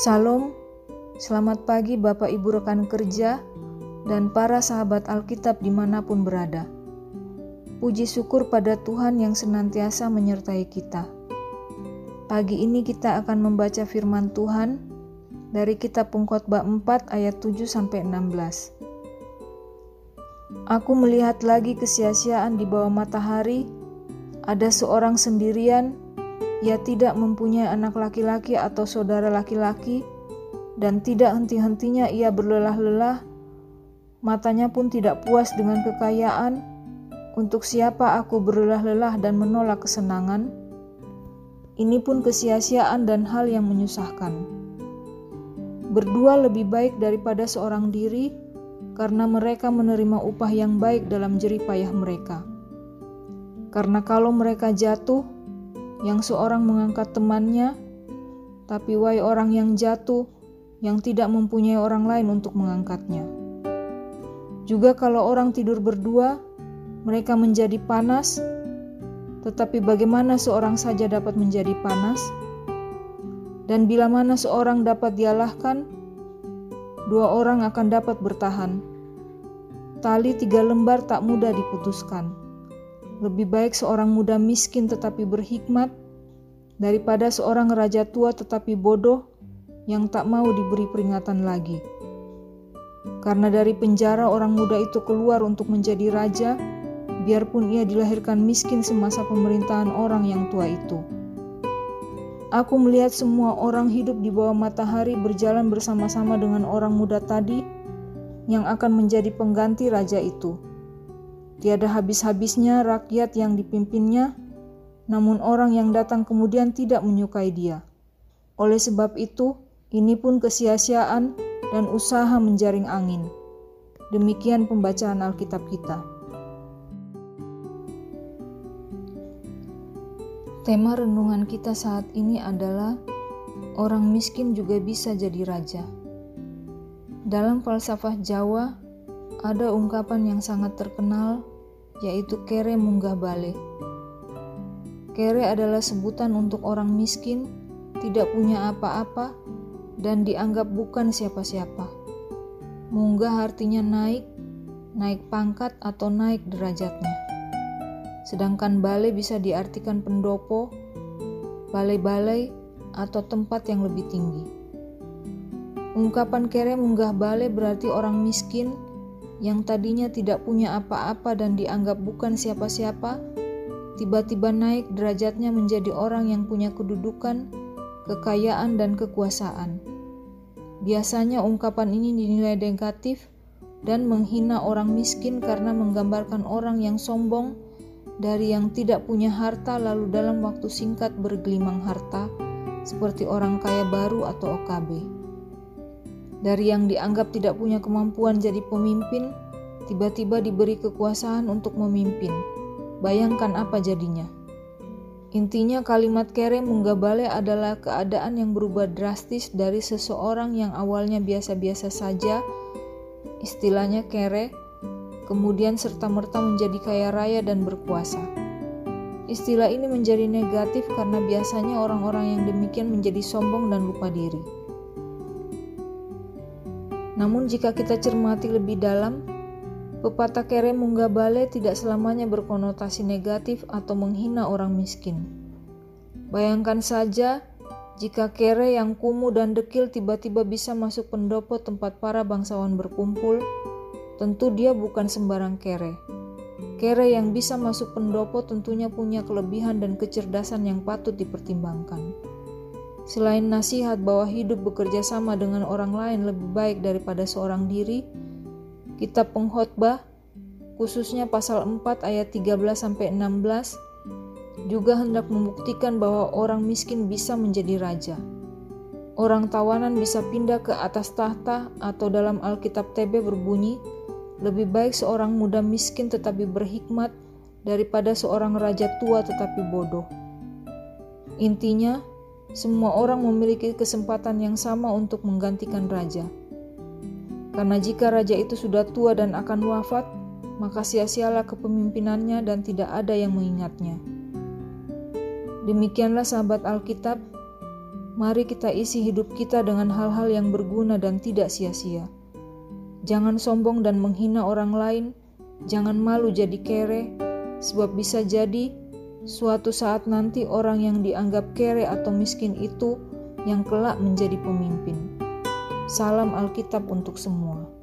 Salam, selamat pagi Bapak Ibu rekan kerja dan para sahabat Alkitab di mana pun berada. Puji syukur pada Tuhan yang senantiasa menyertai kita. Pagi ini kita akan membaca firman Tuhan dari kitab Pengkhotbah 4 ayat 7 sampai 16. Aku melihat lagi kesia-siaan di bawah matahari, ada seorang sendirian ia tidak mempunyai anak laki-laki atau saudara laki-laki, dan tidak henti-hentinya ia berlelah-lelah. Matanya pun tidak puas dengan kekayaan. Untuk siapa aku berlelah-lelah dan menolak kesenangan? Ini pun kesia-siaan dan hal yang menyusahkan. Berdua lebih baik daripada seorang diri, karena mereka menerima upah yang baik dalam jerih payah mereka. Karena kalau mereka jatuh, yang seorang mengangkat temannya, tapi wahai orang yang jatuh, yang tidak mempunyai orang lain untuk mengangkatnya. Juga kalau orang tidur berdua, mereka menjadi panas, tetapi bagaimana seorang saja dapat menjadi panas? Dan bila mana seorang dapat dialahkan, dua orang akan dapat bertahan. Tali tiga lembar tak mudah diputuskan. Lebih baik seorang muda miskin tetapi berhikmat daripada seorang raja tua tetapi bodoh yang tak mau diberi peringatan lagi. Karena dari penjara orang muda itu keluar untuk menjadi raja, biarpun ia dilahirkan miskin semasa pemerintahan orang yang tua itu. Aku melihat semua orang hidup di bawah matahari berjalan bersama-sama dengan orang muda tadi yang akan menjadi pengganti raja itu. Tiada habis-habisnya rakyat yang dipimpinnya, namun orang yang datang kemudian tidak menyukai dia. Oleh sebab itu, ini pun kesia-siaan dan usaha menjaring angin. Demikian pembacaan Alkitab kita. Tema renungan kita saat ini adalah orang miskin juga bisa jadi raja. Dalam falsafah Jawa, ada ungkapan yang sangat terkenal yaitu kere munggah bale. Kere adalah sebutan untuk orang miskin, tidak punya apa-apa, dan dianggap bukan siapa-siapa. Munggah artinya naik, naik pangkat atau naik derajatnya. Sedangkan bale bisa diartikan pendopo, balai-balai, atau tempat yang lebih tinggi. Ungkapan kere munggah bale berarti orang miskin yang tadinya tidak punya apa-apa dan dianggap bukan siapa-siapa, tiba-tiba naik derajatnya menjadi orang yang punya kedudukan, kekayaan, dan kekuasaan. Biasanya ungkapan ini dinilai negatif dan menghina orang miskin karena menggambarkan orang yang sombong dari yang tidak punya harta lalu dalam waktu singkat bergelimang harta seperti orang kaya baru atau OKB. Dari yang dianggap tidak punya kemampuan jadi pemimpin, tiba-tiba diberi kekuasaan untuk memimpin. Bayangkan apa jadinya. Intinya kalimat kere munggabale adalah keadaan yang berubah drastis dari seseorang yang awalnya biasa-biasa saja, istilahnya kere, kemudian serta-merta menjadi kaya raya dan berkuasa. Istilah ini menjadi negatif karena biasanya orang-orang yang demikian menjadi sombong dan lupa diri. Namun jika kita cermati lebih dalam, pepatah kere munggabale tidak selamanya berkonotasi negatif atau menghina orang miskin. Bayangkan saja jika kere yang kumuh dan dekil tiba-tiba bisa masuk pendopo tempat para bangsawan berkumpul, tentu dia bukan sembarang kere. Kere yang bisa masuk pendopo tentunya punya kelebihan dan kecerdasan yang patut dipertimbangkan. Selain nasihat bahwa hidup bekerja sama dengan orang lain lebih baik daripada seorang diri, kitab pengkhotbah khususnya pasal 4 ayat 13 sampai 16 juga hendak membuktikan bahwa orang miskin bisa menjadi raja. Orang tawanan bisa pindah ke atas tahta atau dalam Alkitab TB berbunyi, lebih baik seorang muda miskin tetapi berhikmat daripada seorang raja tua tetapi bodoh. Intinya, semua orang memiliki kesempatan yang sama untuk menggantikan raja. Karena jika raja itu sudah tua dan akan wafat, maka sia-sialah kepemimpinannya dan tidak ada yang mengingatnya. Demikianlah sahabat Alkitab, Mari kita isi hidup kita dengan hal-hal yang berguna dan tidak sia-sia. Jangan sombong dan menghina orang lain, jangan malu jadi kere, sebab bisa jadi suatu saat nanti orang yang dianggap kere atau miskin itu yang kelak menjadi pemimpin. Salam Alkitab untuk semua.